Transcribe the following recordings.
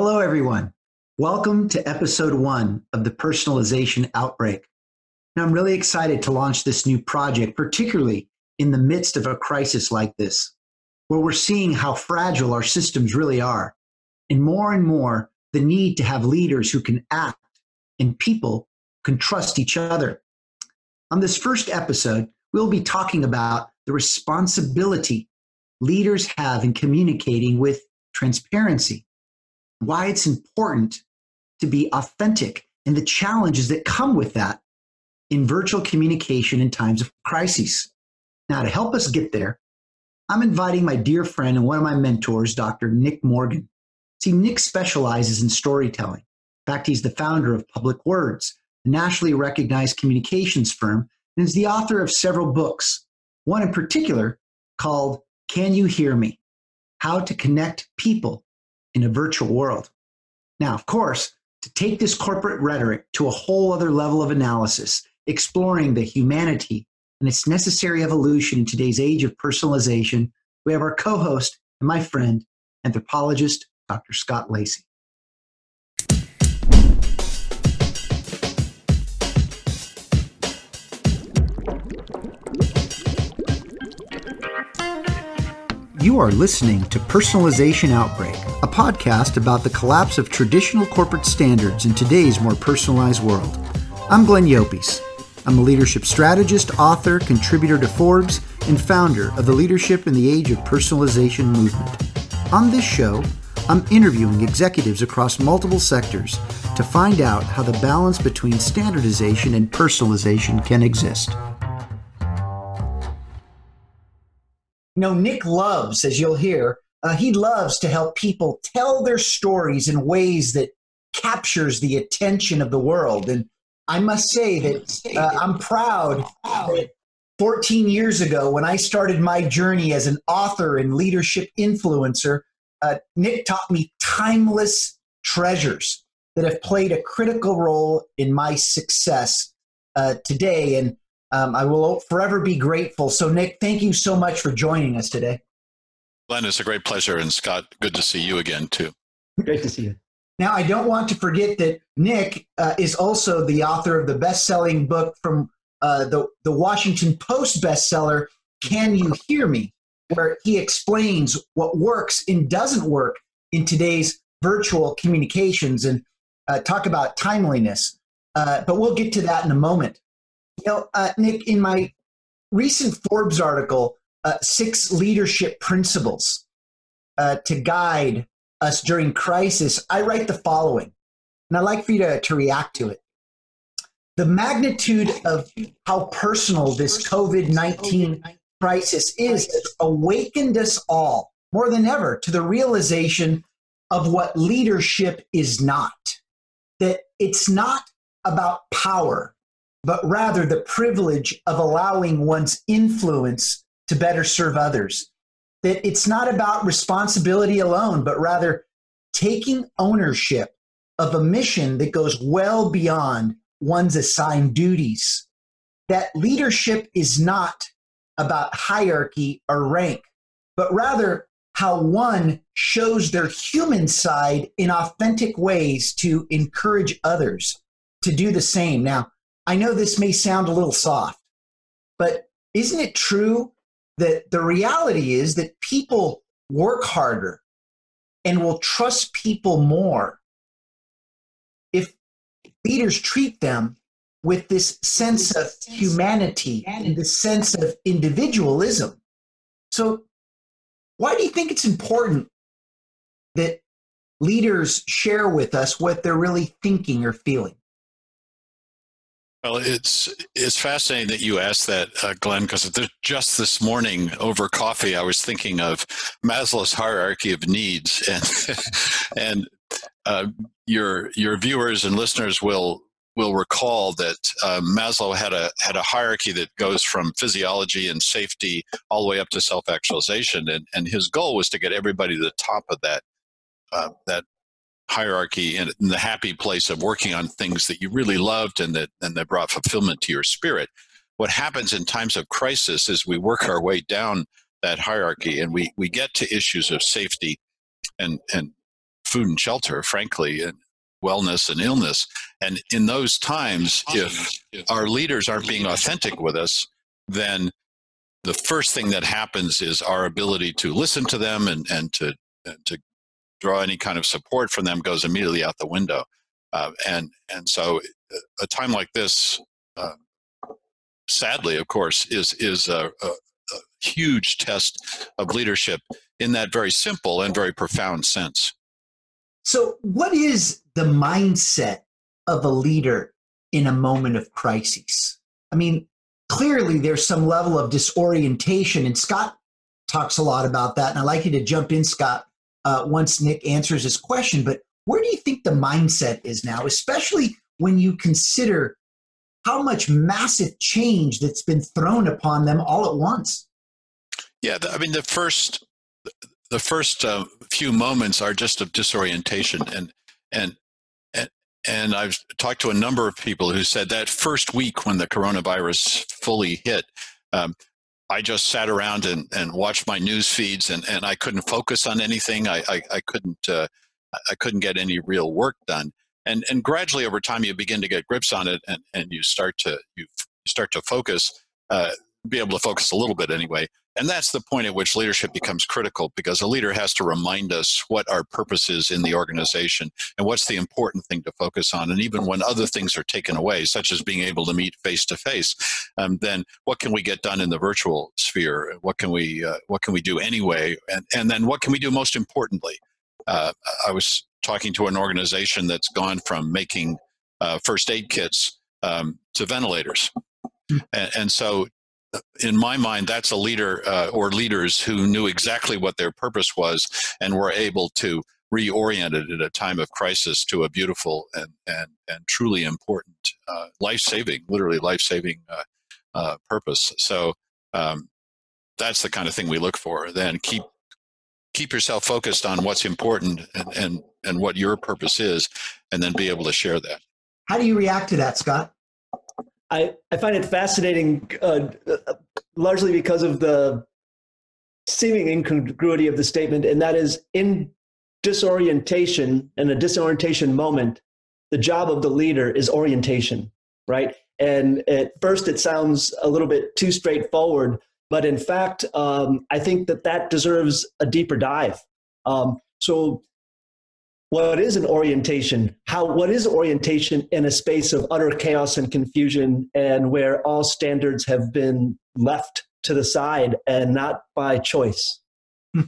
Hello, everyone. Welcome to episode one of the personalization outbreak. Now, I'm really excited to launch this new project, particularly in the midst of a crisis like this, where we're seeing how fragile our systems really are, and more and more the need to have leaders who can act and people can trust each other. On this first episode, we'll be talking about the responsibility leaders have in communicating with transparency, why it's important to be authentic, and the challenges that come with that in virtual communication in times of crises. Now, to help us get there, I'm inviting my dear friend and one of my mentors, Dr. Nick Morgan. See, Nick specializes in storytelling. In fact, he's the founder of Public Words, a nationally recognized communications firm, and is the author of several books, one in particular called Can You Hear Me? How to Connect People in a Virtual World. Now, of course, to take this corporate rhetoric to a whole other level of analysis, exploring the humanity and its necessary evolution in today's age of personalization, we have our co host and my friend, anthropologist Dr. Scott Lacy. You are listening to Personalization Outbreak, a podcast about the collapse of traditional corporate standards in today's more personalized world. I'm Glenn Llopis. I'm a leadership strategist, author, contributor to Forbes, and founder of the Leadership in the Age of Personalization movement. On this show, I'm interviewing executives across multiple sectors to find out how the balance between standardization and personalization can exist. You know, Nick loves, as you'll hear, uh, he loves to help people tell their stories in ways that captures the attention of the world. And I must say that uh, I'm proud that 14 years ago, when I started my journey as an author and leadership influencer, uh, Nick taught me timeless treasures that have played a critical role in my success uh, today. And um, I will forever be grateful. So, Nick, thank you so much for joining us today. Glenn, it's a great pleasure. And Scott, good to see you again, too. Great to see you. Now, I don't want to forget that Nick uh, is also the author of the best selling book from uh, the, the Washington Post bestseller, Can You Hear Me? where he explains what works and doesn't work in today's virtual communications and uh, talk about timeliness. Uh, but we'll get to that in a moment. You know, uh, Nick, in my recent Forbes article, uh, Six Leadership Principles uh, to Guide Us During Crisis, I write the following, and I'd like for you to, to react to it. The magnitude of how personal this COVID 19 crisis is awakened us all more than ever to the realization of what leadership is not. That it's not about power, but rather the privilege of allowing one's influence to better serve others. That it's not about responsibility alone, but rather taking ownership of a mission that goes well beyond one's assigned duties. That leadership is not about hierarchy or rank, but rather how one shows their human side in authentic ways to encourage others to do the same. Now, I know this may sound a little soft, but isn't it true that the reality is that people work harder and will trust people more if leaders treat them with this sense of humanity and the sense of individualism. So, why do you think it's important that leaders share with us what they're really thinking or feeling? Well, it's it's fascinating that you asked that, uh, Glenn, because just this morning over coffee, I was thinking of Maslow's hierarchy of needs, and and uh, your your viewers and listeners will will recall that uh, Maslow had a had a hierarchy that goes from physiology and safety all the way up to self actualization, and and his goal was to get everybody to the top of that uh, that hierarchy and the happy place of working on things that you really loved and that and that brought fulfillment to your spirit. What happens in times of crisis is we work our way down that hierarchy and we we get to issues of safety and and food and shelter, frankly, and wellness and illness. And in those times, if our leaders aren't being authentic with us, then the first thing that happens is our ability to listen to them and, and to and to draw any kind of support from them goes immediately out the window. Uh, and and so a time like this, uh, sadly, of course, is is a, a, a huge test of leadership in that very simple and very profound sense. So, what is the mindset of a leader in a moment of crisis? I mean, clearly there's some level of disorientation, and Scott talks a lot about that. And I'd like you to jump in, Scott, uh, once Nick answers his question. But where do you think the mindset is now, especially when you consider how much massive change that's been thrown upon them all at once? Yeah, I mean, the first the first uh, few moments are just of disorientation, and and and and I've talked to a number of people who said that first week when the coronavirus fully hit, um, I just sat around and, and watched my news feeds, and, and I couldn't focus on anything. I I, I couldn't uh, I couldn't get any real work done. And and gradually over time, you begin to get grips on it, and, and you start to you start to focus. Uh, be able to focus a little bit anyway. And that's the point at which leadership becomes critical because a leader has to remind us what our purpose is in the organization and what's the important thing to focus on. And even when other things are taken away, such as being able to meet face to face, then what can we get done in the virtual sphere? What can we uh, what can we do anyway? And and then what can we do most importantly? Uh, I was talking to an organization that's gone from making uh, first aid kits um, to ventilators. Hmm. And, and, so in my mind, that's a leader uh, or leaders who knew exactly what their purpose was and were able to reorient it at a time of crisis to a beautiful and, and, and truly important, uh, life saving, literally life saving uh, uh, purpose. So um, that's the kind of thing we look for. Then keep keep yourself focused on what's important and, and, and what your purpose is, and then be able to share that. How do you react to that, Scott? I, I find it fascinating, uh, largely because of the seeming incongruity of the statement, and that is in disorientation and a disorientation moment, the job of the leader is orientation, right? And at first, it sounds a little bit too straightforward, but in fact, um, I think that that deserves a deeper dive. Um, so what is an orientation? How what is orientation in a space of utter chaos and confusion and where all standards have been left to the side and not by choice? Hmm.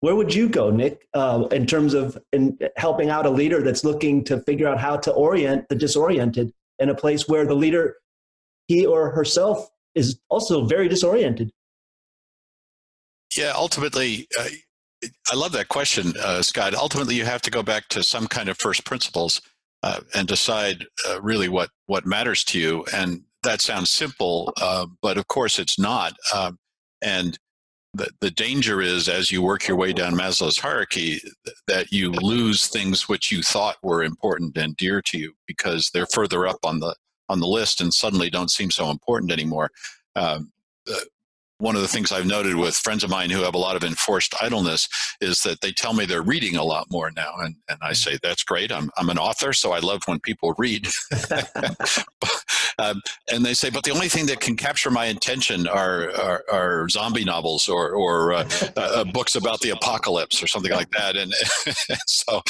where would you go nick uh, in terms of in helping out a leader that's looking to figure out how to orient the disoriented in a place where the leader he or herself is also very disoriented? Yeah ultimately uh, I love that question, uh, Scott. Ultimately, you have to go back to some kind of first principles uh, and decide uh, really what what matters to you. And that sounds simple, uh, but of course it's not. Um, and the, the danger is as you work your way down Maslow's hierarchy that you lose things which you thought were important and dear to you because they're further up on the on the list and suddenly don't seem so important anymore. Um, one of the things I've noted with friends of mine who have a lot of enforced idleness is that they tell me they're reading a lot more now. And, and I say, that's great. I'm, I'm an author, so I love when people read. um, and they say, but the only thing that can capture my attention are, are, are zombie novels or, or uh, uh, books about the apocalypse or something like that. And, so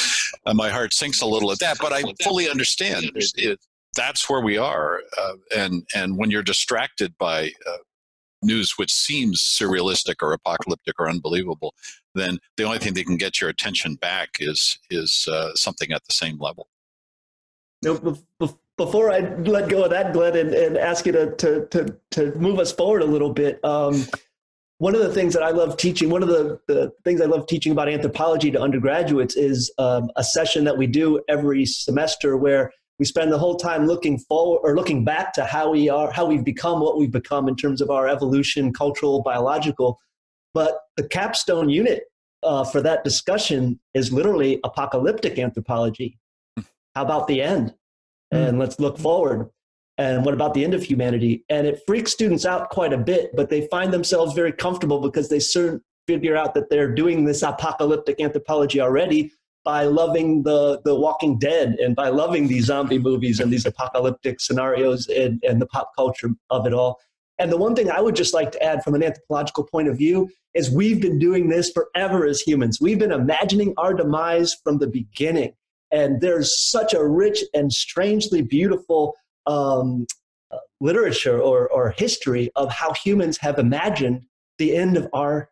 uh, my heart sinks a little at that, but I fully understand. It, that's where we are. Uh, and, and when you're distracted by uh, news which seems surrealistic or apocalyptic or unbelievable, then the only thing that can get your attention back is is uh, something at the same level. No, before I let go of that, Glenn, and, and ask you to, to, to, to move us forward a little bit, um, one of the things that I love teaching, one of the, the things I love teaching about anthropology to undergraduates is um, a session that we do every semester where we spend the whole time looking forward or looking back to how we are how we've become what we've become in terms of our evolution cultural biological. But the capstone unit uh, for that discussion is literally apocalyptic anthropology. How about the end? And hmm. let's look forward. And what about the end of humanity? And it freaks students out quite a bit but they find themselves very comfortable because they certain figure out that they're doing this apocalyptic anthropology already by loving the the Walking Dead and by loving these zombie movies and these apocalyptic scenarios and, and the pop culture of it all. And the one thing I would just like to add from an anthropological point of view is we've been doing this forever as humans. We've been imagining our demise from the beginning. And there's such a rich and strangely beautiful um, literature or, or history of how humans have imagined the end of our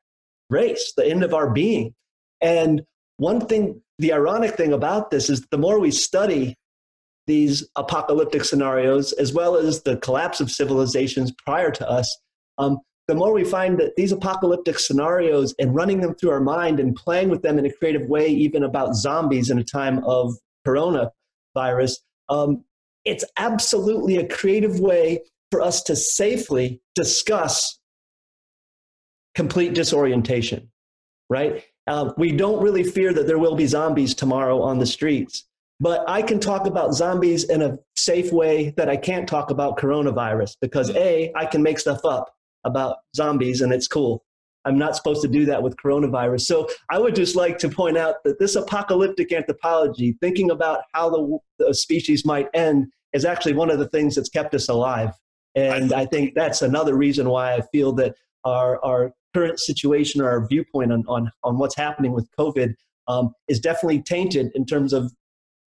race, the end of our being. And one thing, the ironic thing about this is the more we study these apocalyptic scenarios, as well as the collapse of civilizations prior to us, um, the more we find that these apocalyptic scenarios and running them through our mind and playing with them in a creative way, even about zombies in a time of coronavirus, um, it's absolutely a creative way for us to safely discuss complete disorientation, right? Uh, we don't really fear that there will be zombies tomorrow on the streets, but I can talk about zombies in a safe way that I can't talk about coronavirus because A, I can make stuff up about zombies and it's cool. I'm not supposed to do that with coronavirus. So I would just like to point out that this apocalyptic anthropology, thinking about how the, the species might end, is actually one of the things that's kept us alive. And I think that's another reason why I feel that our, our current situation or our viewpoint on, on, on what's happening with COVID um, is definitely tainted in terms of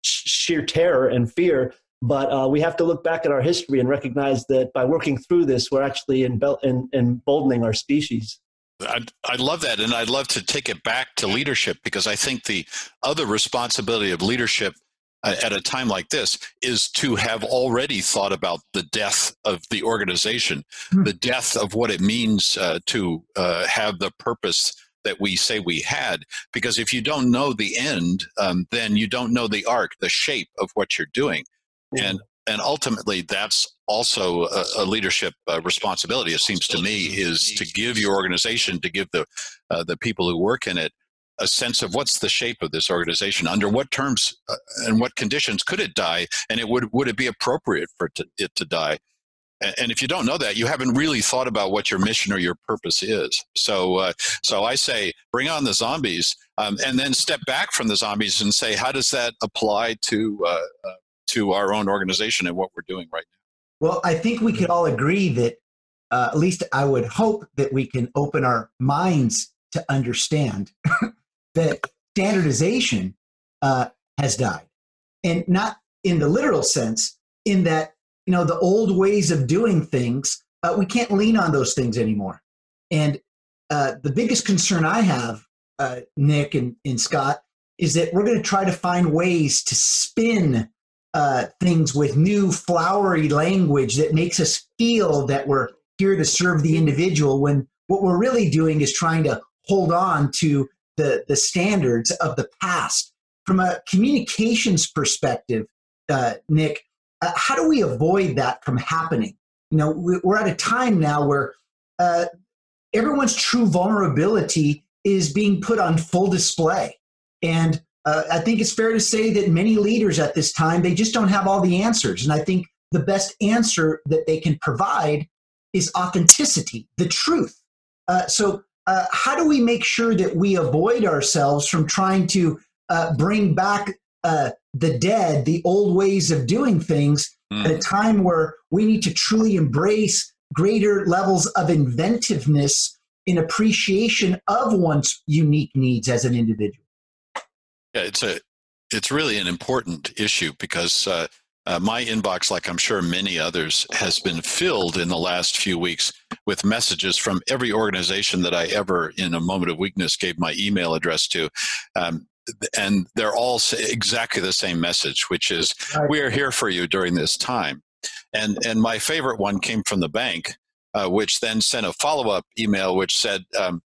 sheer terror and fear. But uh, we have to look back at our history and recognize that by working through this, we're actually emboldening our species. I, I love that. And I'd love to take it back to leadership because I think the other responsibility of leadership at a time like this is to have already thought about the death of the organization, mm-hmm. the death of what it means uh, to uh, have the purpose that we say we had. Because if you don't know the end, um, then you don't know the arc, the shape of what you're doing. Mm-hmm. And and ultimately, that's also a, a leadership uh, responsibility. It seems to me is to give your organization, to give the uh, the people who work in it, a sense of what's the shape of this organization, under what terms uh, and what conditions could it die, and it would would it be appropriate for it to, it to die? and if you don't know that, you haven't really thought about what your mission or your purpose is. So, uh, so I say, bring on the zombies, um, and then step back from the zombies and say, how does that apply to uh, uh, to our own organization and what we're doing right now? Well, I think we could all agree that, uh, at least I would hope that we can open our minds to understand that standardization uh, has died, and not in the literal sense, in that you know the old ways of doing things uh, we can't lean on those things anymore. And uh, the biggest concern i have uh, nick and, and scott is that we're going to try to find ways to spin uh, things with new flowery language that makes us feel that we're here to serve the individual when what we're really doing is trying to hold on to the, the standards of the past from a communications perspective uh, nick uh, how do we avoid that from happening? You know, we're at a time now where uh, everyone's true vulnerability is being put on full display. And uh, I think it's fair to say that many leaders at this time, they just don't have all the answers. And I think the best answer that they can provide is authenticity, the truth. Uh, so, uh, how do we make sure that we avoid ourselves from trying to uh, bring back uh, the dead, the old ways of doing things mm. at a time where we need to truly embrace greater levels of inventiveness in appreciation of one's unique needs as an individual. Yeah, it's a it's really an important issue because uh, my inbox, like I'm sure many others, has been filled in the last few weeks with messages from every organization that I ever, in a moment of weakness, gave my email address to. Um, and they're all exactly the same message, which is we are here for you during this time. And and my favorite one came from the bank, uh, which then sent a follow up email which said um,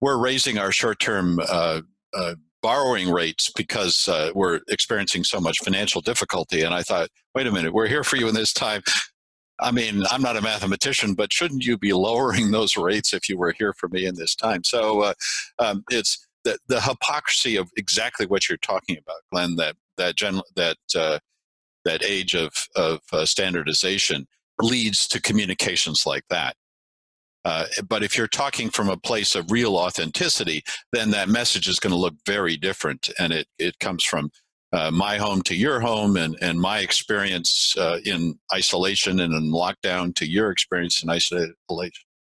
we're raising our short term uh, uh, borrowing rates because uh, we're experiencing so much financial difficulty. And I thought, wait a minute, we're here for you in this time. I mean, I'm not a mathematician, but shouldn't you be lowering those rates if you were here for me in this time? So uh, um, it's the, the hypocrisy of exactly what you're talking about, Glenn. That that gen, that uh, that age of of uh, standardization leads to communications like that. Uh, but if you're talking from a place of real authenticity, then that message is going to look very different, and it it comes from uh, my home to your home and, and my experience uh, in isolation and in lockdown to your experience in isolation,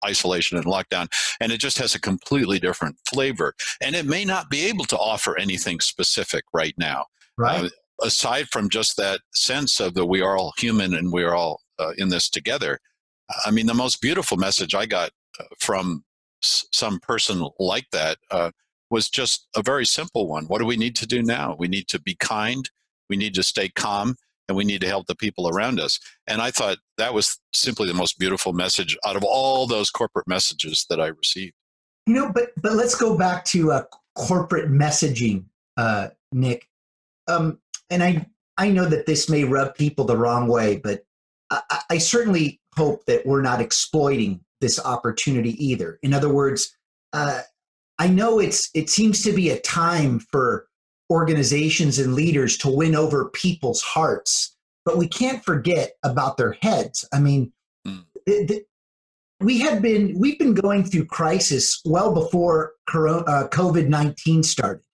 isolation and lockdown. And it just has a completely different flavor. And it may not be able to offer anything specific right now. Right. Uh, aside from just that sense of that we are all human and we are all uh, in this together. I mean, the most beautiful message I got uh, from some person like that uh, was just a very simple one. What do we need to do now? We need to be kind, we need to stay calm, and we need to help the people around us. And I thought that was simply the most beautiful message out of all those corporate messages that I received. You know, but but let's go back to uh, corporate messaging, uh, Nick. Um, and I I know that this may rub people the wrong way, but I, I certainly hope that we're not exploiting this opportunity either. In other words, uh, I know it's it seems to be a time for organizations and leaders to win over people's hearts, but we can't forget about their heads. I mean, mm. the, the, we had been we've been going through crisis well before uh, COVID nineteen started,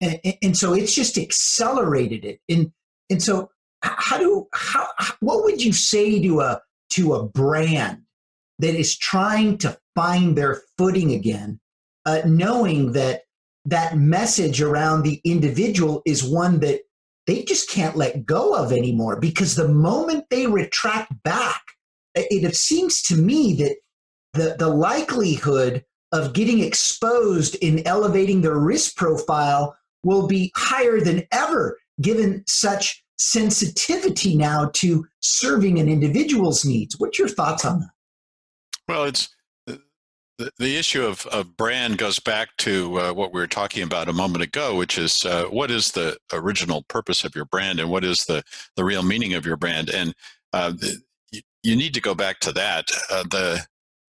and, and so it's just accelerated it. And and so how do how what would you say to a to a brand that is trying to find their footing again uh, knowing that that message around the individual is one that they just can't let go of anymore. Because the moment they retract back, it, seems to me that the, the likelihood of getting exposed in elevating their risk profile will be higher than ever given such sensitivity now to serving an individual's needs. What's your thoughts on that? Well, it's the, the issue of, of brand goes back to uh, what we were talking about a moment ago, which is uh, what is the original purpose of your brand and what is the, the real meaning of your brand? And uh, the, you need to go back to that. Uh, the,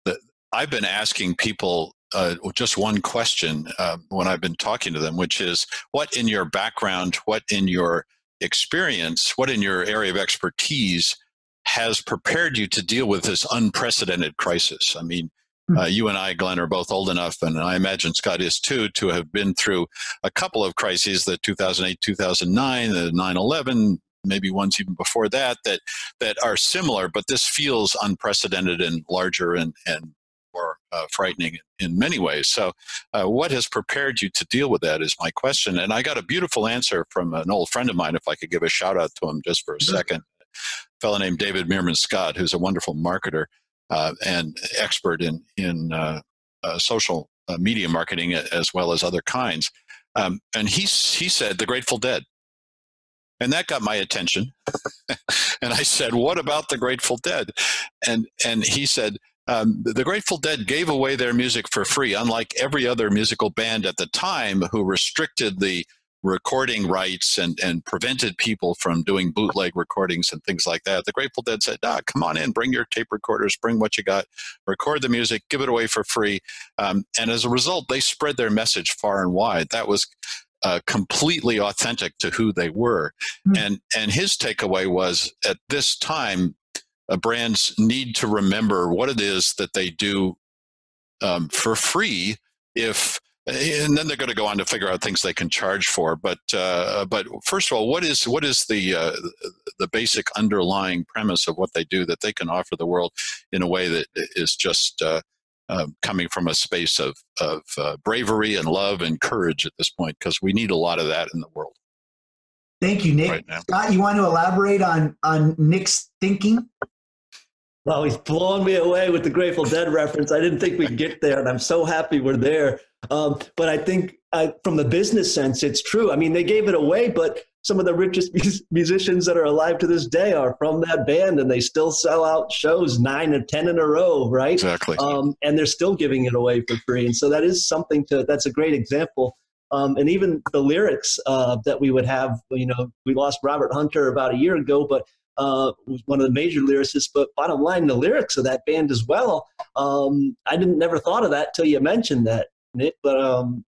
the, I've been asking people uh, just one question uh, when I've been talking to them, which is what in your background, what in your experience, what in your area of expertise has prepared you to deal with this unprecedented crisis? I mean, Hmm. Uh, you and I, Glenn, are both old enough, and I imagine Scott is too, to have been through a couple of crises the 2008, 2009, the 9 11, maybe ones even before that, that, that are similar, but this feels unprecedented and larger and, and more uh, frightening in many ways. So, uh, what has prepared you to deal with that is my question. And I got a beautiful answer from an old friend of mine, if I could give a shout out to him just for a mm-hmm. second. A fellow named David Meerman Scott, who's a wonderful marketer uh, and expert in in uh, uh, social uh, media marketing as well as other kinds. Um, and he he said the Grateful Dead, and that got my attention. and I said, "What about the Grateful Dead?" And and he said. Um, the Grateful Dead gave away their music for free, unlike every other musical band at the time who restricted the recording rights and, and prevented people from doing bootleg recordings and things like that. The Grateful Dead said, ah, come on in, bring your tape recorders, bring what you got, record the music, give it away for free. Um, and as a result, they spread their message far and wide. That was uh, completely authentic to who they were. Mm-hmm. And, and his takeaway was at this time, uh, brands need to remember what it is that they do um, for free if and then they're going to go on to figure out things they can charge for. But uh, but first of all, what is what is the uh, the basic underlying premise of what they do that they can offer the world in a way that is just uh, um, coming from a space of of uh, bravery and love and courage at this point because we need a lot of that in the world. Thank you, Nick. Right Scott, you want to elaborate on on Nick's thinking? Well, he's blown me away with the Grateful Dead reference. I didn't think we'd get there, and I'm so happy we're there. Um, but I think uh, from the business sense, it's true. I mean, they gave it away, but some of the richest musicians that are alive to this day are from that band, and they still sell out shows nine or ten in a row, right? Exactly. Um, and they're still giving it away for free, and so that is something to. That's a great example. Um, and even the lyrics uh, that we would have, you know, we lost Robert Hunter about a year ago, but uh, was one of the major lyricists. But bottom line, the lyrics of that band as well. Um, I didn't never thought of that till you mentioned that, Nick. But um,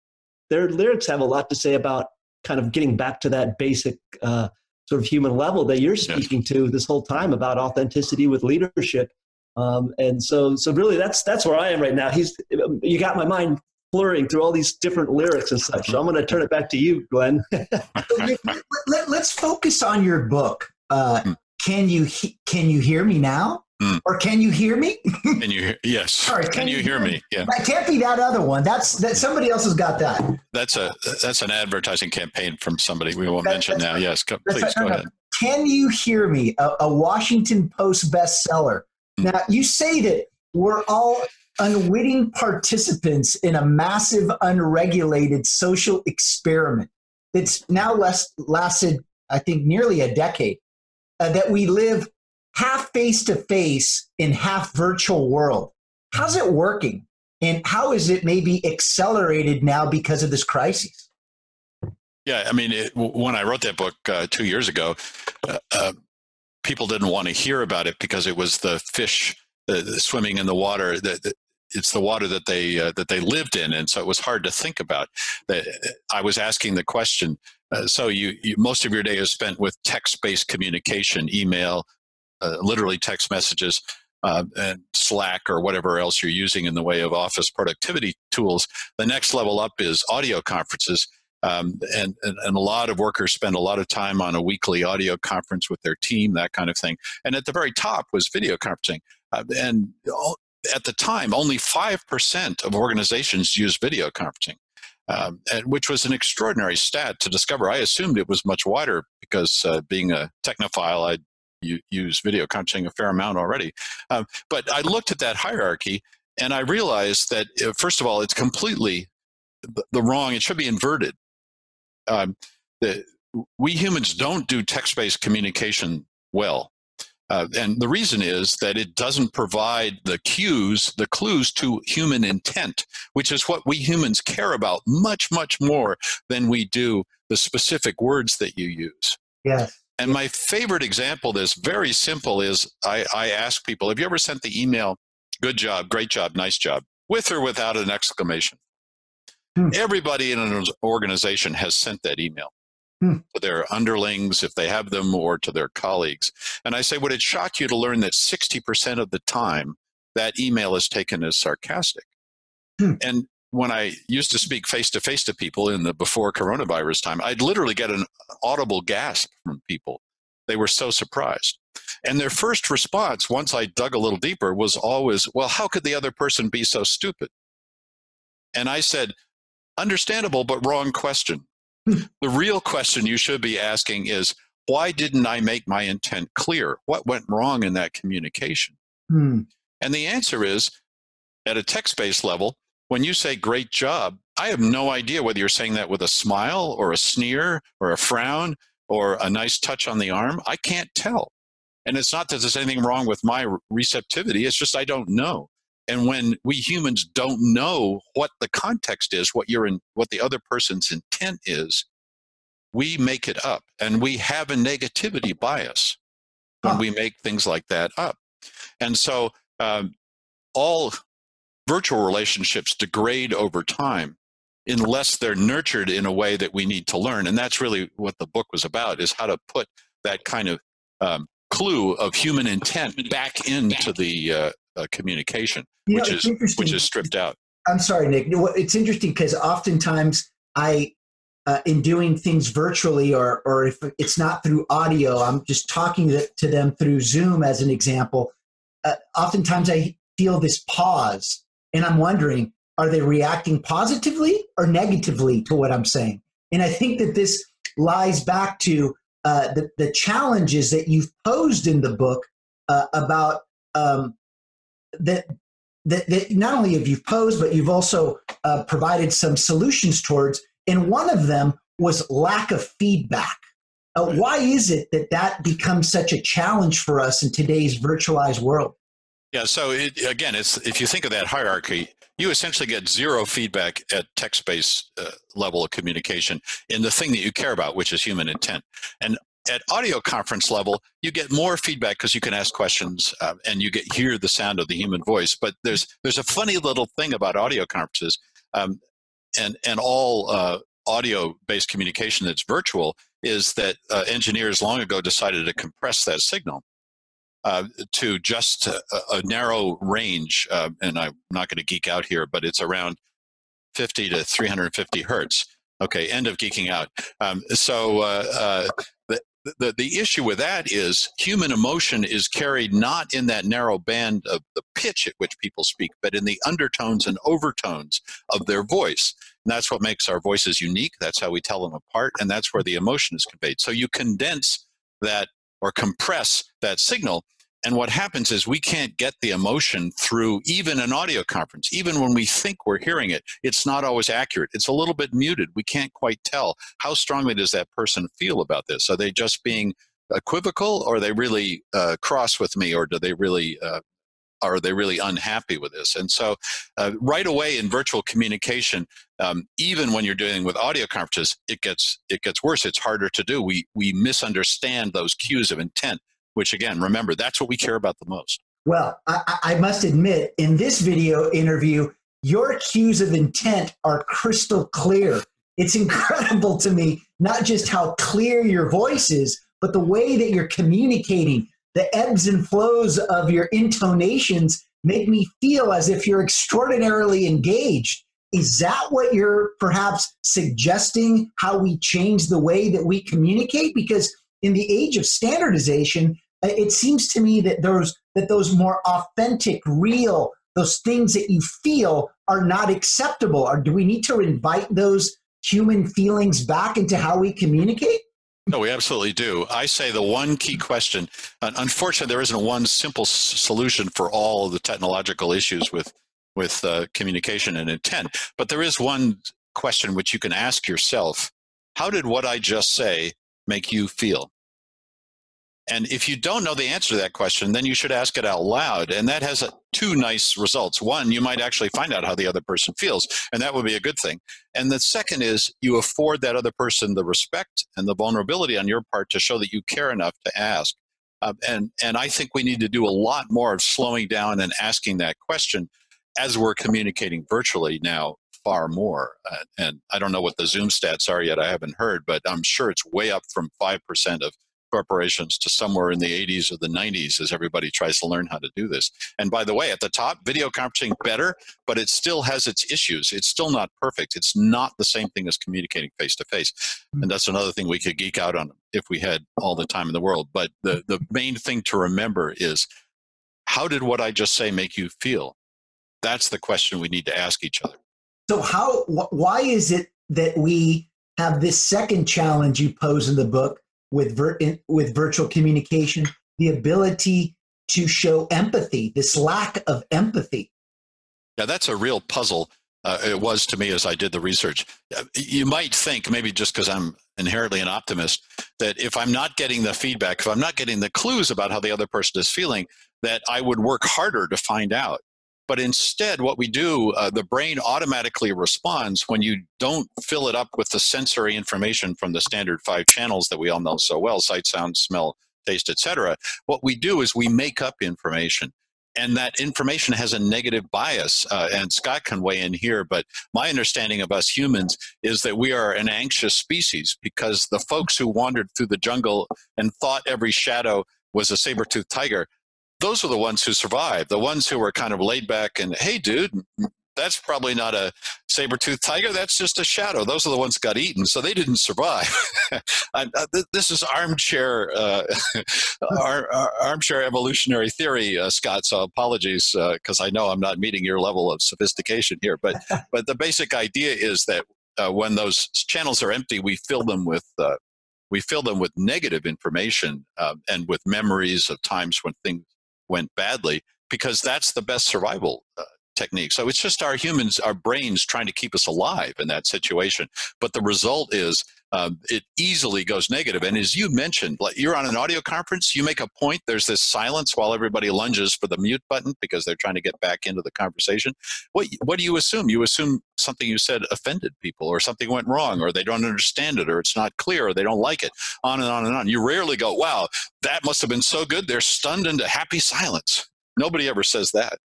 their lyrics have a lot to say about kind of getting back to that basic uh, sort of human level that you're speaking yes. to this whole time about authenticity with leadership. Um, and so, so really, that's that's where I am right now. He's you got my mind blurring through all these different lyrics and such. So I'm going to turn it back to you, Glenn. Let, us focus on your book. Uh, hmm. Can you can you hear me now? Mm. Or can you hear me? can you? Yes. Sorry, can, can you, you, hear me? me? Yeah. That can't be that other one. That's that. Somebody else has got that. That's a that's an advertising campaign from somebody we won't that, mention now. Right. Yes, go, please right. go no, ahead. Can you hear me? A, a Washington Post bestseller. Mm. Now you say that we're all unwitting participants in a massive, unregulated social experiment that's now less, lasted, I think, nearly a decade. Uh, that we live half face to face in half virtual world. How's it working? And how is it maybe accelerated now because of this crisis? Yeah, I mean, it, when I wrote that book uh, two years ago, uh, uh, people didn't want to hear about it because it was the fish swimming in the water. That it's the water that they uh, that they lived in, and so it was hard to think about. I was asking the question. Uh, so you, you, most of your day is spent with text-based communication, email, uh, literally text messages uh, and Slack or whatever else you're using in the way of office productivity tools. The next level up is audio conferences. Um, and, and, and, a lot of workers spend a lot of time on a weekly audio conference with their team, that kind of thing. And at the very top was video conferencing. Uh, and at the time, only 5% of organizations use video conferencing. Um, and, which was an extraordinary stat to discover. I assumed it was much wider because uh, being a technophile, I'd use video conferencing a fair amount already. Um, but I looked at that hierarchy and I realized that, uh, first of all, it's completely the wrong, it should be inverted. Um, the, we humans don't do text based communication well. Uh, and the reason is that it doesn't provide the cues, the clues to human intent, which is what we humans care about much, much more than we do the specific words that you use. Yes. And my favorite example that's very simple is I, I ask people, have you ever sent the email, good job, great job, nice job, with or without an exclamation? Hmm. Everybody in an organization has sent that email hmm. to their underlings, if they have them, or to their colleagues. And I say, would it shock you to learn that 60% of the time that email is taken as sarcastic? Hmm. And when I used to speak face to face to people in the before coronavirus time, I'd literally get an audible gasp from people. They were so surprised. And their first response, once I dug a little deeper, was always, Well, how could the other person be so stupid? And I said, Understandable, but wrong question. The real question you should be asking is, Why didn't I make my intent clear? What went wrong in that communication? Hmm. And the answer is, at a text based level, when you say great job, I have no idea whether you're saying that with a smile or a sneer or a frown or a nice touch on the arm. I can't tell. And it's not that there's anything wrong with my receptivity, it's just I don't know. And when we humans don't know what the context is, what you're in, what the other person's intent is, we make it up. And we have a negativity bias when huh. we make things like that up. And so um, all virtual relationships degrade over time unless they're nurtured in a way that we need to learn and that's really what the book was about is how to put that kind of um, clue of human intent back into the uh, uh, communication you which know, is which is stripped out. I'm sorry nick. It's interesting because oftentimes i uh, in doing things virtually or or if it's not through audio i'm just talking to them through zoom as an example uh, oftentimes i feel this pause and I'm wondering, are they reacting positively or negatively to what I'm saying? And I think that this lies back to uh, the, the challenges that you've posed in the book uh, about um, that, that, that, not only have you posed, but you've also uh, provided some solutions towards. And one of them was lack of feedback. Uh, why is it that that becomes such a challenge for us in today's virtualized world? Yeah. So it, again, it's if you think of that hierarchy, you essentially get zero feedback at text-based uh, level of communication in the thing that you care about, which is human intent. And at audio conference level, you get more feedback because you can ask questions uh, and you get hear the sound of the human voice. But there's there's a funny little thing about audio conferences, um, and and all uh, audio-based communication that's virtual is that uh, engineers long ago decided to compress that signal uh, to just a, a narrow range, uh, and I'm not going to geek out here, but it's around 50 to 350 hertz. Okay, end of geeking out. Um, so uh, uh, the, the issue with that is human emotion is carried not in that narrow band of the pitch at which people speak, but in the undertones and overtones of their voice. And that's what makes our voices unique. That's how we tell them apart, and that's where the emotion is conveyed. So you condense that or compress that signal and what happens is we can't get the emotion through even an audio conference. Even when we think we're hearing it, it's not always accurate. It's a little bit muted. We can't quite tell how strongly does that person feel about this. Are they just being equivocal, or they really uh, cross with me, or do they really uh, are they really unhappy with this? And so, uh, right away in virtual communication, um, even when you're dealing with audio conferences, it gets it gets worse. It's harder to do. We we misunderstand those cues of intent which again, remember, that's what we care about the most. Well, I, I must admit, in this video interview, your cues of intent are crystal clear. It's incredible to me, not just how clear your voice is, but the way that you're communicating. The ebbs and flows of your intonations make me feel as if you're extraordinarily engaged. Is that what you're perhaps suggesting how we change the way that we communicate? Because in the age of standardization, it seems to me that those that those more authentic, real, those things that you feel are not acceptable. Or do we need to invite those human feelings back into how we communicate? No, we absolutely do. I say the one key question, unfortunately, there isn't one simple solution for all of the technological issues with, with uh, communication and intent, but there is one question which you can ask yourself How did what I just say make you feel? And if you don't know the answer to that question, then you should ask it out loud. And that has a, two nice results. One, you might actually find out how the other person feels, and that would be a good thing. And the second is you afford that other person the respect and the vulnerability on your part to show that you care enough to ask. Uh, and, and I think we need to do a lot more of slowing down and asking that question as we're communicating virtually now far more. Uh, and I don't know what the Zoom stats are yet. I haven't heard, but I'm sure it's way up from 5% of corporations to somewhere in the 80s or the 90s as everybody tries to learn how to do this. And by the way, at the top, video conferencing better, but it still has its issues. It's still not perfect. It's not the same thing as communicating face to face. And that's another thing we could geek out on if we had all the time in the world. But the, the main thing to remember is how did what I just say make you feel? That's the question we need to ask each other. So, how, wh- why is it that we have this second challenge you pose in the book with vir- with virtual communication, the ability to show empathy, this lack of empathy. Yeah, that's a real puzzle. Uh, it was to me as I did the research. Uh, you might think, maybe just because I'm inherently an optimist, that if I'm not getting the feedback, if I'm not getting the clues about how the other person is feeling, that I would work harder to find out. But instead, what we do, uh, the brain automatically responds when you don't fill it up with the sensory information from the standard five channels that we all know so well sight, sound, smell, taste, etc. What we do is we make up information. And that information has a negative bias. Uh, and Scott can weigh in here, but my understanding of us humans is that we are an anxious species because the folks who wandered through the jungle and thought every shadow was a saber toothed tiger those are the ones who survived. The ones who were kind of laid back and, hey, dude, that's probably not a saber-toothed tiger. That's just a shadow. Those are the ones that got eaten, so they didn't survive. I, uh, this is armchair, uh, armchair evolutionary theory, uh, Scott. So apologies because uh, I know I'm not meeting your level of sophistication here. But but the basic idea is that uh, when those channels are empty, we fill them with uh, we fill them with negative information and with memories of times when things went badly because that's the best survival uh, technique. So it's just our humans, our brains trying to keep us alive in that situation. But the result is um, it easily goes negative. And as you mentioned, like you're on an audio conference, you make a point, there's this silence while everybody lunges for the mute button because they're trying to get back into the conversation. What, what do you assume? You assume something you said offended people or something went wrong or they don't understand it or it's not clear or they don't like it, on and on and on. You rarely go, wow, that must have been so good. They're stunned into happy silence. Nobody ever says that.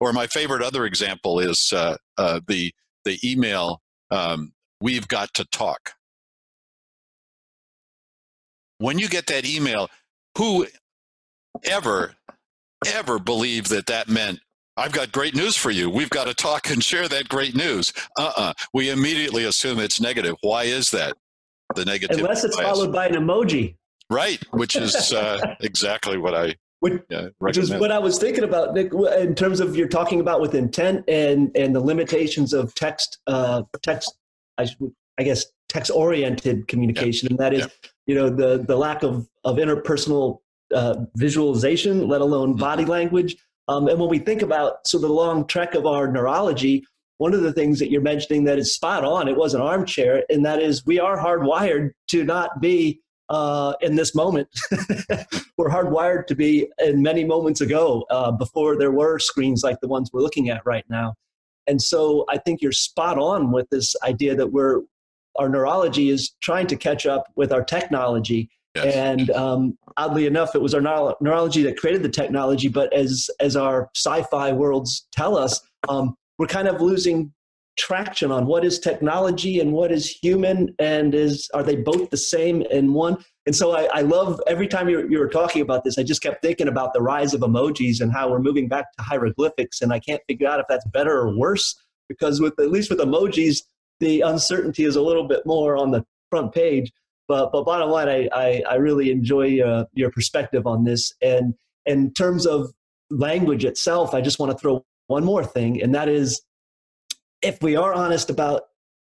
Or my favorite other example is uh, uh, the the email. Um, We've got to talk. When you get that email, who ever, ever believe that that meant I've got great news for you. We've got to talk and share that great news. Uh uh We immediately assume it's negative. Why is that? The negative. Unless it's bias. followed by an emoji. Right, which is uh, exactly what I. Which, which is what I was thinking about, Nick, in terms of you're talking about with intent and, and the limitations of text, uh, text, I, I guess, text oriented communication. Yeah. And that is, yeah. you know, the, the lack of, of interpersonal uh, visualization, let alone mm-hmm. body language. Um, and when we think about so the long trek of our neurology, one of the things that you're mentioning that is spot on, it was an armchair, and that is we are hardwired to not be uh, in this moment. we're hardwired to be in many moments ago uh, before there were screens like the ones we're looking at right now. And so I think you're spot on with this idea that we're our neurology is trying to catch up with our technology Yes. And um, oddly enough, it was our neuro- neurology that created the technology. But as as our sci-fi worlds tell us, um, we're kind of losing traction on what is technology and what is human, and is are they both the same in one? And so I, I love every time you, you were talking about this, I just kept thinking about the rise of emojis and how we're moving back to hieroglyphics, and I can't figure out if that's better or worse because with at least with emojis, the uncertainty is a little bit more on the front page. But but bottom line, I I, I really enjoy uh, your perspective on this. And in terms of language itself, I just want to throw one more thing, and that is, if we are honest about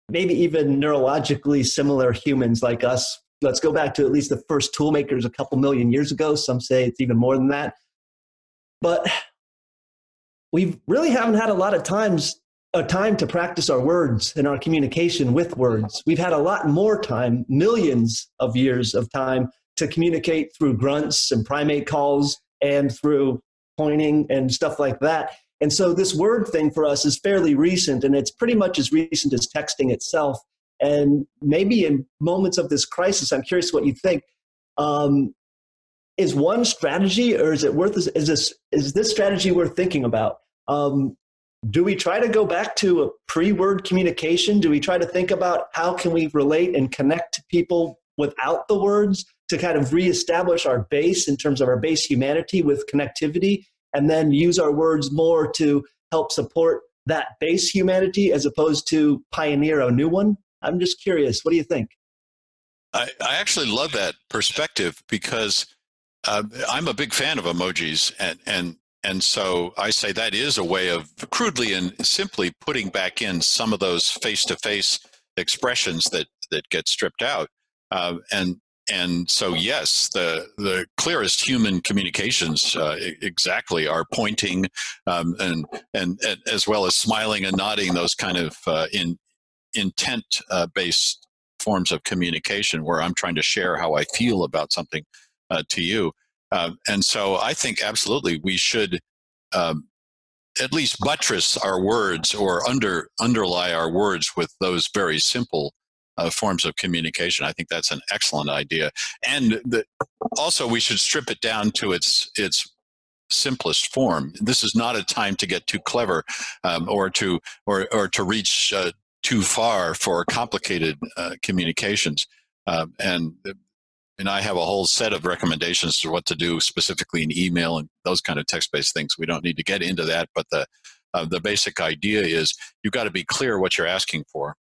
maybe even neurologically similar humans like us, let's go back to at least the first tool makers a couple million years ago. Some say it's even more than that. But we really haven't had a lot of times a time to practice our words and our communication with words. We've had a lot more time, millions of years of time to communicate through grunts and primate calls and through pointing and stuff like that. And so this word thing for us is fairly recent and it's pretty much as recent as texting itself. And maybe in moments of this crisis, I'm curious what you think. Um, is one strategy or is it worth is this is this strategy worth thinking about um, do we try to go back to a pre-word communication? Do we try to think about how can we relate and connect to people without the words to kind of reestablish our base in terms of our base humanity with connectivity and then use our words more to help support that base humanity as opposed to pioneer a new one? I'm just curious. What do you think? I, I actually love that perspective because uh, i'm a big fan of emojis and, and and so I say that is a way of crudely and simply putting back in some of those face-to-face expressions that that get stripped out. Uh, and and so yes, the the clearest human communications uh, exactly are pointing um, and, and, and as well as smiling and nodding. Those kind of uh, in intent uh, based forms of communication where I'm trying to share how I feel about something uh, to you. Uh, and so I think absolutely we should um, at least buttress our words or under underlie our words with those very simple uh, forms of communication. I think that's an excellent idea, and the, also we should strip it down to its its simplest form. This is not a time to get too clever um, or to or or to reach uh, too far for complicated uh, communications. Um, and and I have a whole set of recommendations to what to do specifically in email and those kind of text-based things. We don't need to get into that, but the uh, the basic idea is you've got to be clear what you're asking for,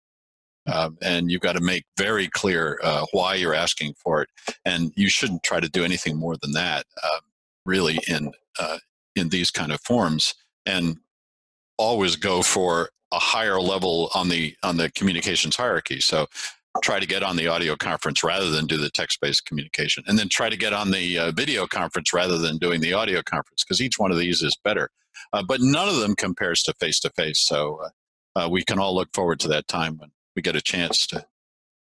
um, and you've got to make very clear uh, why you're asking for it. And you shouldn't try to do anything more than that, uh, really, in uh, in these kind of forms. And always go for a higher level on the on the communications hierarchy. So try to get on the audio conference rather than do the text-based communication and then try to get on the uh, video conference rather than doing the audio conference because each one of these is better. Uh, but none of them compares to face-to-face so uh, uh, we can all look forward to that time when we get a chance to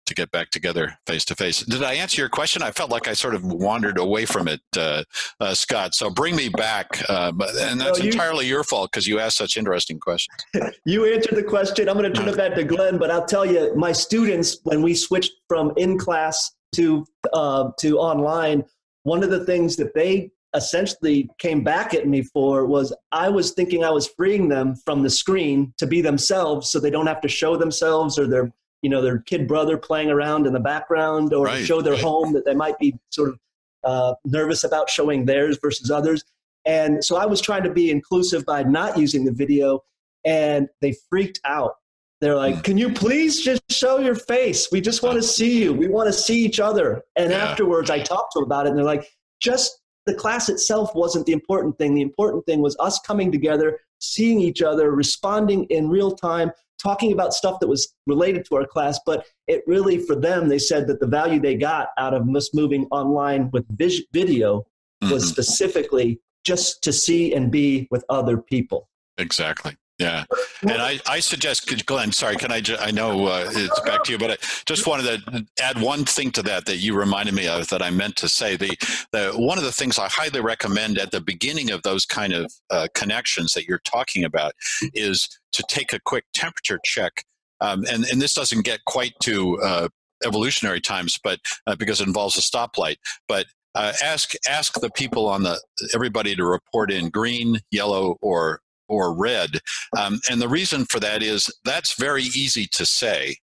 to get back together face to face. Did I answer your question? I felt like I sort of wandered away from it, uh, uh, Scott. So bring me back. Uh, and that's you, entirely your fault because you asked such interesting questions. you answered the question. I'm going to turn it back to Glenn, but I'll tell you, my students, when we switched from in class to uh, to online, one of the things that they essentially came back at me for was I was thinking I was freeing them from the screen to be themselves so they don't have to show themselves or their you know their kid brother playing around in the background or right, show their right. home that they might be sort of uh, nervous about showing theirs versus others. And so I was trying to be inclusive by not using the video, and they freaked out. They're like, "Can you please just show your face? We just want to see you. We want to see each other." And yeah. afterwards, I talked to them about it, and they're like, "Just the class itself wasn't the important thing. The important thing was us coming together, seeing each other, responding in real time, talking about stuff that was related to our class. But it really, for them, they said that the value they got out of us moving online with vis- video was mm-hmm. specifically just to see and be with other people. Exactly. Yeah, and I, I suggest, Glenn. Sorry, can I? Ju- I know uh, it's back to you, but I just wanted to add one thing to that that you reminded me of that I meant to say. The, the one of the things I highly recommend at the beginning of those kind of uh, connections that you're talking about is to take a quick temperature check, um, and and this doesn't get quite to uh, evolutionary times, but uh, because it involves a stoplight, but uh, ask ask the people on the everybody to report in green, yellow, or or red. Um, and the reason for that is that's very easy to say.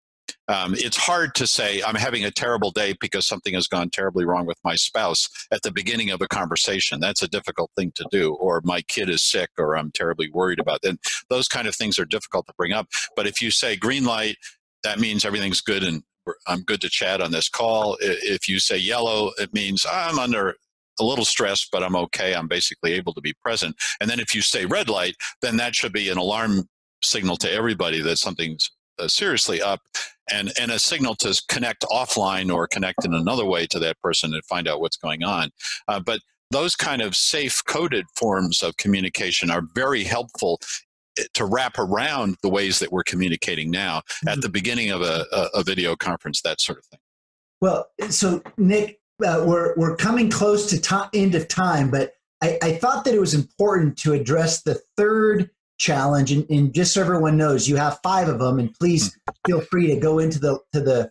Um, it's hard to say I'm having a terrible day because something has gone terribly wrong with my spouse at the beginning of a conversation. That's a difficult thing to do. Or my kid is sick, or I'm terribly worried about. Then those kind of things are difficult to bring up. But if you say green light, that means everything's good and I'm good to chat on this call. If you say yellow, it means I'm under a little stressed, but I'm okay. I'm basically able to be present. And then if you say red light, then that should be an alarm signal to everybody that something's uh, seriously up and, and a signal to connect offline or connect in another way to that person and find out what's going on. Uh, but those kind of safe coded forms of communication are very helpful eh, to wrap around the ways that we're communicating now mm-hmm. at the beginning of a, a, a video conference, that sort of thing. Well, so Nick, uh, we're we're coming close to to- end of time, but I, I, thought that it was important to address the third challenge. And, and, just so everyone knows, you have five of them, and please hmm. feel free to go into the to the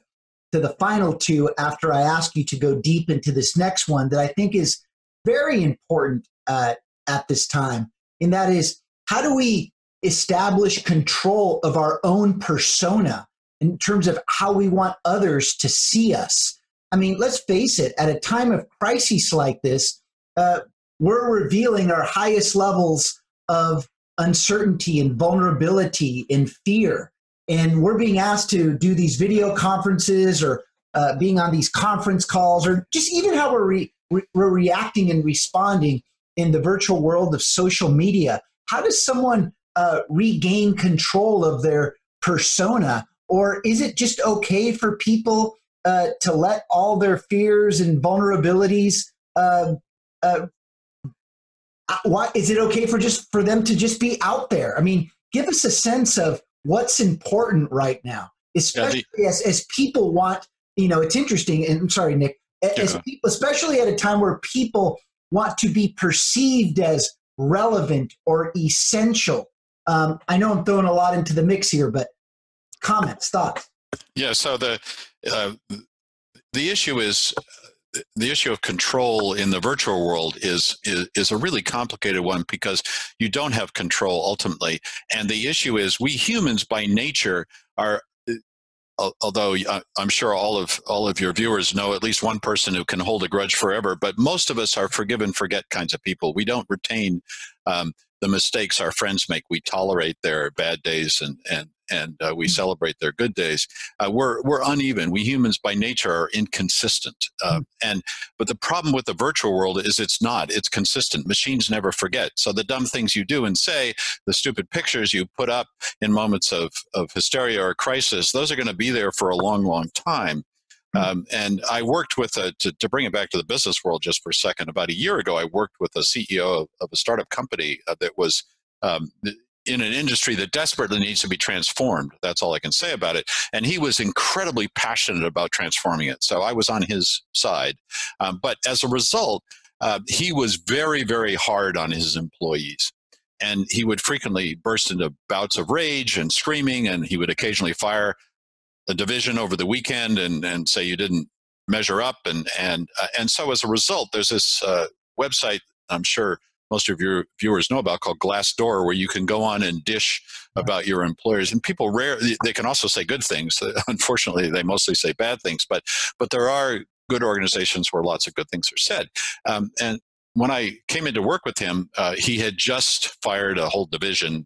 to the final two after I ask you to go deep into this next one that I think is very important uh, at this time. And that is, how do we establish control of our own persona in terms of how we want others to see us? I mean, let's face it, at a time of crisis like this, uh, we're revealing our highest levels of uncertainty and vulnerability and fear. And we're being asked to do these video conferences or uh, being on these conference calls or just even how we're, re- we're reacting and responding in the virtual world of social media. How does someone uh, regain control of their persona? Or is it just okay for people uh, to let all their fears and vulnerabilities uh, uh, why is it okay for just for them to just be out there? I mean give us a sense of what's important right now especially yeah, the, as, as people want you know it's interesting and i'm sorry nick as yeah. people, especially at a time where people want to be perceived as relevant or essential. Um, i know i'm throwing a lot into the mix here but comments thoughts yeah so the uh, the issue is the issue of control in the virtual world is, is, is a really complicated one because you don't have control ultimately and the issue is we humans by nature are uh, although uh, I'm sure all of all of your viewers know at least one person who can hold a grudge forever, but most of us are forgive and forget kinds of people. We don't retain um, the mistakes our friends make. We tolerate their bad days and and and uh, we mm-hmm. celebrate their good days. Uh, we're we're uneven. We humans by nature are inconsistent. Uh, and but the problem with the virtual world is it's not. It's consistent. Machines never forget. So the dumb things you do and say, the stupid pictures you put up in moments of of hysteria or crisis, those are going to be there for a long, long time. Hmm. Um, and I worked with a, to, to bring it back to the business world just for a second. About a year ago, I worked with a CEO of, of a startup company uh, that was um, in an industry that desperately needs to be transformed. That's all I can say about it. And he was incredibly passionate about transforming it. So I was on his side. Um, but as a result, uh, he was very, very hard on his employees. And he would frequently burst into bouts of rage and screaming, and he would occasionally fire a division over the weekend and, and say you didn't measure up. And, and, uh, and so as a result, there's this uh, website, I'm sure most of your viewers know about called Glassdoor, where you can go on and dish about your employers. And people rare they can also say good things. Unfortunately, they mostly say bad things. But but there are good organizations where lots of good things are said. Um, and when I came into work with him, uh, he had just fired a whole division.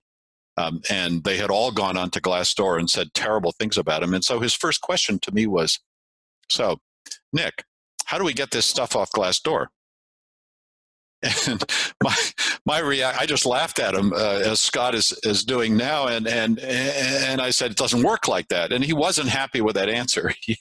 Um, and they had all gone on to Glassdoor and said terrible things about him. And so his first question to me was, "So, Nick, how do we get this stuff off Glassdoor?" And my my react I just laughed at him uh, as Scott is is doing now. And and and I said it doesn't work like that. And he wasn't happy with that answer.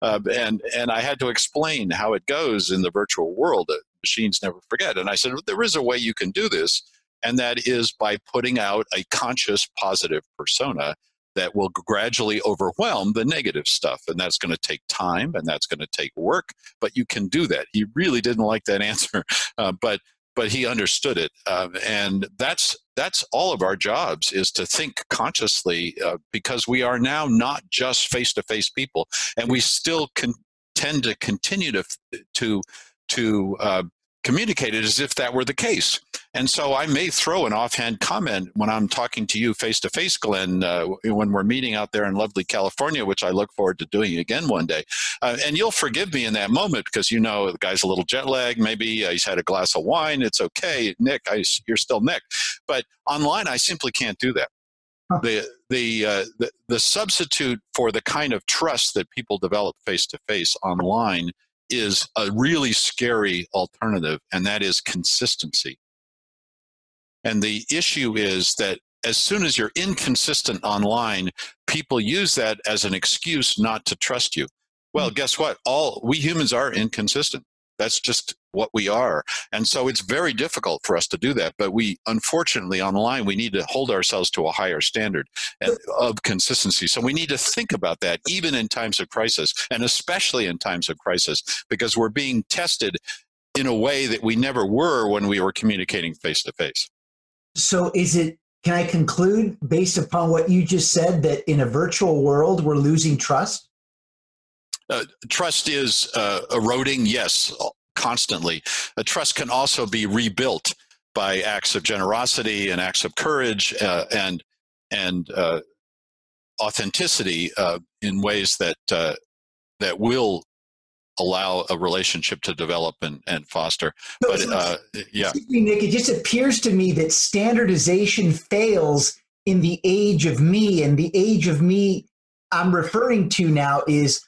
Uh, and and I had to explain how it goes in the virtual world machines never forget. And I said there is a way you can do this and that is by putting out a conscious positive persona that will gradually overwhelm the negative stuff. And that's going to take time and that's going to take work, but you can do that. He really didn't like that answer, uh, but but he understood it, uh, and that's that's all of our jobs is to think consciously uh, because we are now not just face to face people, and we still can tend to continue to to to uh, communicate it as if that were the case. And so I may throw an offhand comment when I'm talking to you face to face, Glenn, uh, when we're meeting out there in lovely California, which I look forward to doing again one day. Uh, and you'll forgive me in that moment because you know the guy's a little jet lagged. Maybe uh, he's had a glass of wine. It's okay. Nick, I, you're still Nick. But online, I simply can't do that. Huh. The, the, uh, the, the substitute for the kind of trust that people develop face to face online is a really scary alternative, and that is consistency. And the issue is that as soon as you're inconsistent online, people use that as an excuse not to trust you. Well, hmm. guess what? All we humans are inconsistent. That's just what we are. And so it's very difficult for us to do that. But we, unfortunately, online, we need to hold ourselves to a higher standard of consistency. So we need to think about that even in times of crisis, and especially in times of crisis, because we're being tested in a way that we never were when we were communicating face to face. So is it can I conclude based upon what you just said that in a virtual world we're losing trust? Uh, trust is uh, eroding, yes, constantly. A trust can also be rebuilt by acts of generosity and acts of courage uh, and and uh, authenticity uh, in ways that uh, that will allow a relationship to develop and, and foster. but uh, yeah, me, Nick, it just appears to me that standardization fails in the age of me, and the age of me I'm referring to now is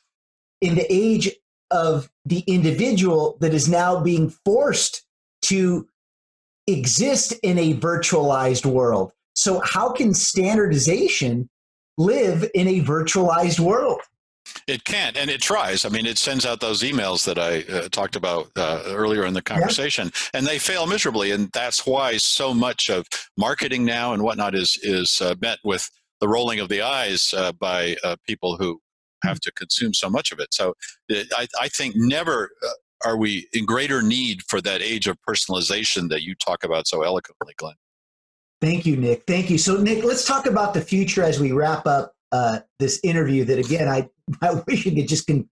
in the age of the individual that is now being forced to exist in a virtualized world. So, how can standardization live in a virtualized world? It can't, and it tries. I mean, it sends out those emails that I uh, talked about uh, earlier in the conversation, yeah. and they fail miserably. And that's why so much of marketing now and whatnot is is uh, met with the rolling of the eyes uh, by uh, people who have to consume so much of it. So, I, I think never uh, are we in greater need for that age of personalization that you talk about so eloquently, Glenn. Thank you, Nick. Thank you. So, Nick, let's talk about the future as we wrap up uh, this interview that again I, I wish it could just con-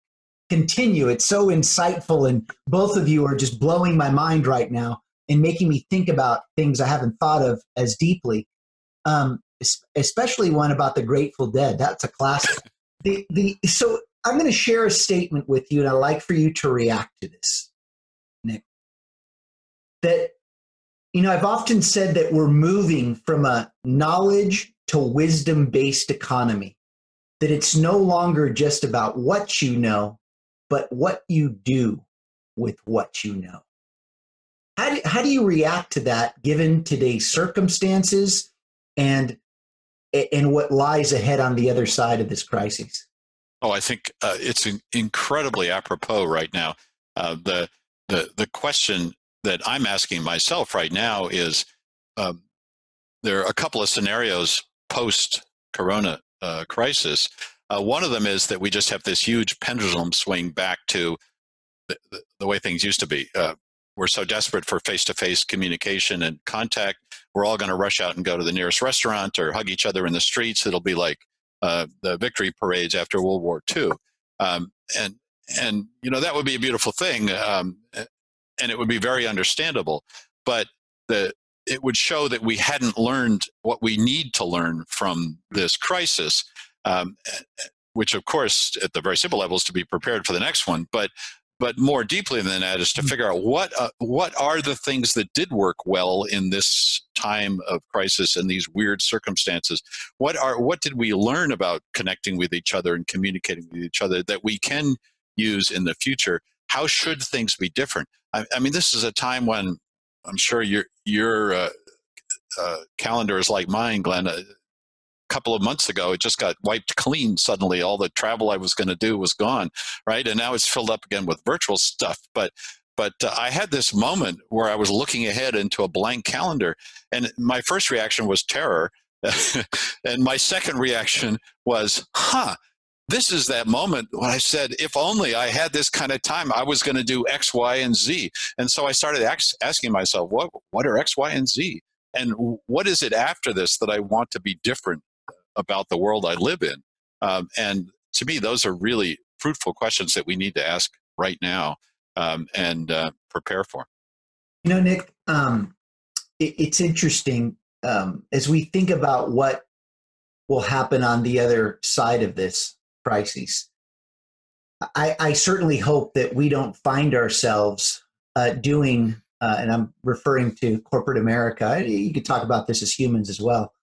continue. It's so insightful, and both of you are just blowing my mind right now and making me think about things I haven't thought of as deeply. Um, especially one about the Grateful Dead. That's a classic. The the so I'm going to share a statement with you, and I'd like for you to react to this, Nick. That you know, I've often said that we're moving from a knowledge to wisdom based economy, that it's no longer just about what you know, but what you do with what you know. How do, how do you react to that given today's circumstances and, and what lies ahead on the other side of this crisis? Oh, I think uh, it's incredibly apropos right now. Uh, the, the, the question that I'm asking myself right now is um, there are a couple of scenarios post corona uh, crisis. Uh, one of them is that we just have this huge pendulum swing back to the, the, the way things used to be. Uh, we're so desperate for face to face communication and contact. We're all going to rush out and go to the nearest restaurant or hug each other in the streets. It'll be like uh, the victory parades after World War II. Um, and, and, you know, that would be a beautiful thing. Um, and it would be very understandable. But the, it would show that we hadn't learned what we need to learn from this crisis, um, which, of course, at the very simple level is to be prepared for the next one. But but more deeply than that is to Mm. figure out what uh, what are the things that did work well in this time of crisis and these weird circumstances. What are what did we learn about connecting with each other and communicating with each other that we can use in the future? How should things be different? I, I mean, this is a time when I'm sure your your uh, uh, calendar is like mine, Glenn. Couple of months ago, it just got wiped clean. Suddenly, all the travel I was going to do was gone, right? And now it's filled up again with virtual stuff. But but uh, I had this moment where I was looking ahead into a blank calendar, and my first reaction was terror, and my second reaction was, "Huh." This is that moment when I said, if only I had this kind of time, I was going to do X, Y, and Z. And so I started ax- asking myself, what, what are X, Y, and Z? And what is it after this that I want to be different about the world I live in? Um, and to me, those are really fruitful questions that we need to ask right now um, and uh, prepare for. You know, Nick, um, it, it's interesting um, as we think about what will happen on the other side of this crisis. I, I certainly hope that we don't find ourselves uh, doing, uh, and I'm referring to corporate America. You could talk about this as humans as well.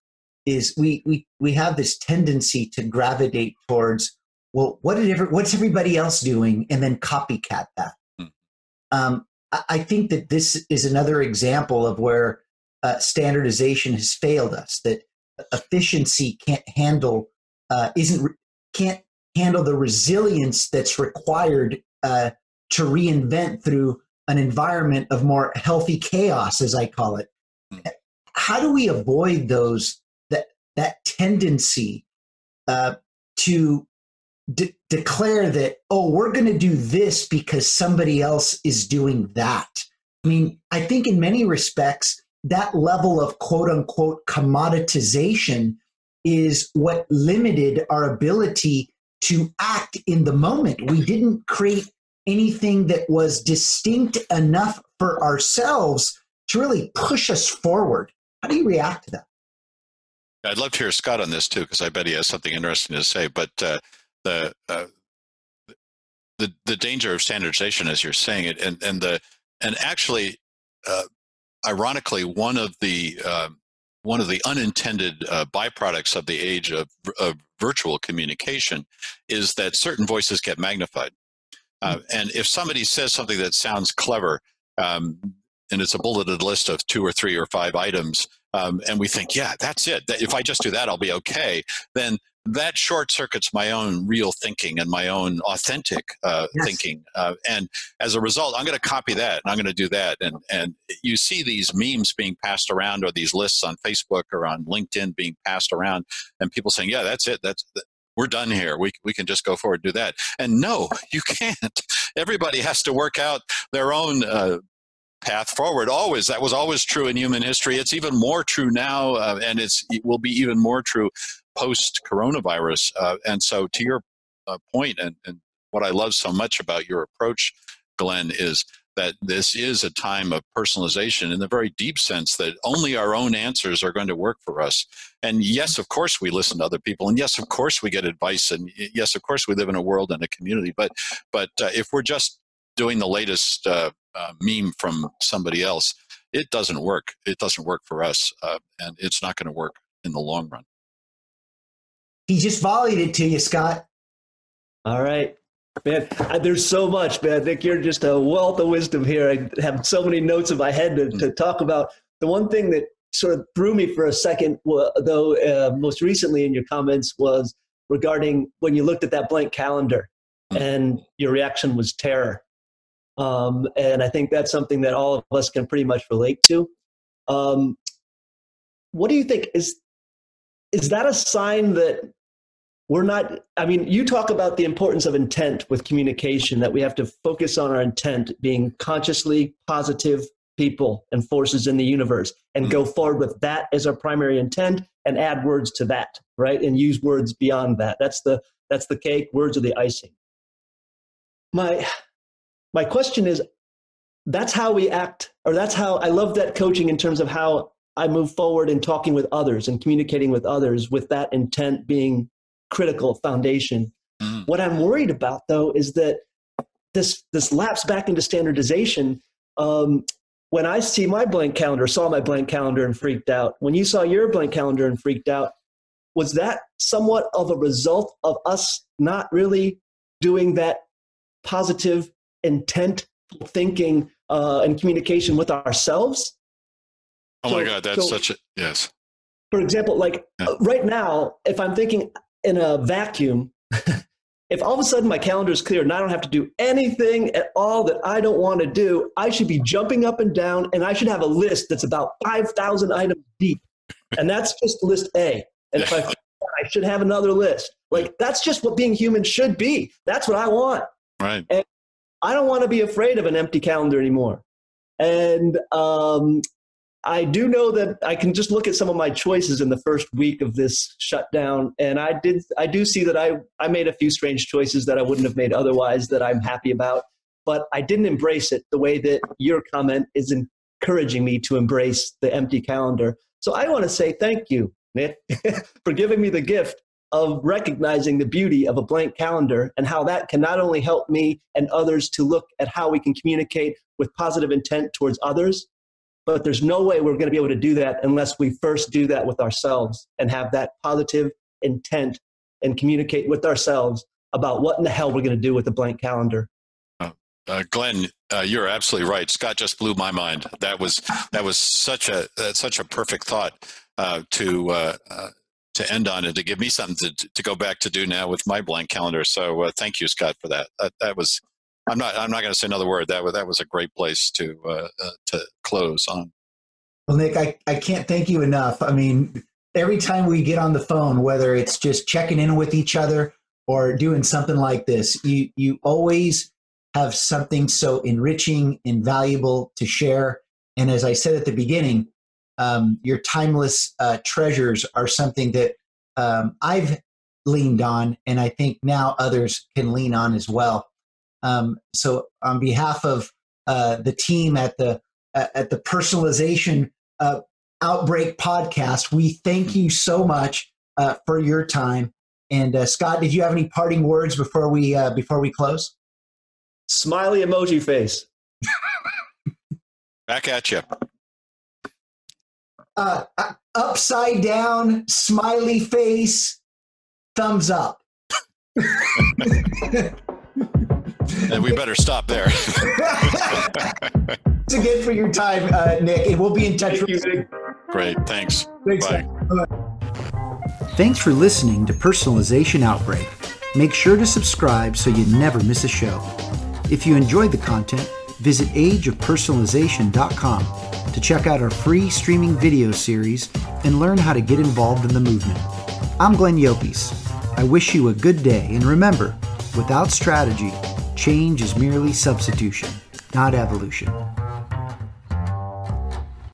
Is we we we have this tendency to gravitate towards well, what did every, what's everybody else doing, and then copycat that. Hmm. Um, I, I think that this is another example of where uh, standardization has failed us. That efficiency can't handle uh, isn't re- can't handle the resilience that's required uh, to reinvent through an environment of more healthy chaos, as I call it. Mm. How do we avoid those that tendency uh, to de- declare that oh we're going to do this because somebody else is doing that? I mean, I think in many respects that level of quote unquote commoditization is what limited our ability to act in the moment. We didn't create anything that was distinct enough for ourselves to really push us forward. How do you react to that? I'd love to hear Scott on this too, because I bet he has something interesting to say. But uh, the uh, the the danger of standardization, as you're saying it, and and the and actually, uh, ironically, one of the um, one of the unintended uh, byproducts of the age of, of, virtual communication is that certain voices get magnified. Uh, and if somebody says something that sounds clever, um, and it's a bulleted list of two or three or five items, um, and we think, yeah, that's it. If I just do that, I'll be okay. Then that short circuits my own real thinking and my own authentic uh, yes. thinking. Uh, and as a result, I'm going to copy that and I'm going to do that. And, and you see these memes being passed around or these lists on Facebook or on LinkedIn being passed around and people saying, yeah, that's it. That's, we're done here. We, we can just go forward and do that. And no, you can't. Everybody has to work out their own uh, path forward always that was always true in human history it's even more true now uh, and it's it will be even more true post coronavirus uh, and so to your uh, point and, and what i love so much about your approach glenn is that this is a time of personalization in the very deep sense that only our own answers are going to work for us. And yes, of course, we listen to other people, and yes, of course, we get advice, and yes, of course, we live in a world and a community. But but uh, if we're just doing the latest uh, uh, meme from somebody else, it doesn't work. It doesn't work for us, uh, and it's not going to work in the long run. He just volleyed it to you, Scott. All right. Man, I, there's so much, man. I think you're just a wealth of wisdom here. I have so many notes in my head to, to talk about. The one thing that sort of threw me for a second, though, uh, most recently in your comments was regarding when you looked at that blank calendar and your reaction was terror. Um, and I think that's something that all of us can pretty much relate to. Um, what do you think is is that a sign that we're not? I mean, you talk about the importance of intent with communication. That we have to focus on our intent, being consciously positive people and forces in the universe, and go forward with that as our primary intent, and add words to that, right? And use words beyond that. That's the that's the cake. Words are the icing. My my question is that's how we act or that's how i love that coaching in terms of how i move forward in talking with others and communicating with others with that intent being critical foundation mm. what i'm worried about though is that this this lapse back into standardization. Um, when I see my blank calendar, saw my blank calendar and freaked out. When you saw your blank calendar and freaked out, was that somewhat of a result of us not really doing that positive intent thinking uh, and communication with ourselves? Oh so, my God, that's so, such a yes. For example, like yeah. Uh, right now, if I'm thinking in a vacuum, if all of a sudden my calendar is clear and I don't have to do anything at all that I don't want to do, I should be jumping up and down and I should have a list that's about 5,000 items deep. And that's just list A. And if I, I should have another list. Like that's just what being human should be. That's what I want. Right. And I don't want to be afraid of an empty calendar anymore. And um, I do know that I can just look at some of my choices in the first week of this shutdown, and I did. I do see that I I made a few strange choices that I wouldn't have made otherwise that I'm happy about, but I didn't embrace it the way that your comment is encouraging me to embrace the empty calendar. So I want to say thank you, Nick, for giving me the gift of recognizing the beauty of a blank calendar and how that can not only help me and others to look at how we can communicate with positive intent towards others, but there's no way we're going to be able to do that unless we first do that with ourselves and have that positive intent and communicate with ourselves about what in the hell we're going to do with a blank calendar. Uh, uh, Glenn, uh, you're absolutely right. Scott just blew my mind. That was that was such a uh, such a perfect thought uh, to uh, to end on and to give me something to to go back to do now with my blank calendar. So thank you, Scott, for that. That, that was I'm not. I'm not going to say another word. That was that was a great place to uh, uh, to close on. Well, Nick, I, I can't thank you enough. I mean, every time we get on the phone, whether it's just checking in with each other or doing something like this, you you always have something so enriching and valuable to share. And as I said at the beginning, um, your timeless uh, treasures are something that um, I've leaned on, and I think now others can lean on as well. Um, so, on behalf of uh, the team at the uh, at the personalization uh, outbreak podcast, we thank you so much uh, for your time. And uh, Scott, did you have any parting words before we uh, before we close? Smiley emoji face. Back at you. Upside down smiley face. Thumbs up. and we better stop there. it's again for your time, uh, Nick, and we'll be in touch Thank with you. Great. Thanks. Thanks Bye. Thanks for listening to Personalization Outbreak. Make sure to subscribe so you never miss a show. If you enjoyed the content, visit ageofpersonalization.com to check out our free streaming video series and learn how to get involved in the movement. I'm Glenn Llopis. I wish you a good day, and remember, without strategy, Change is merely substitution, not evolution.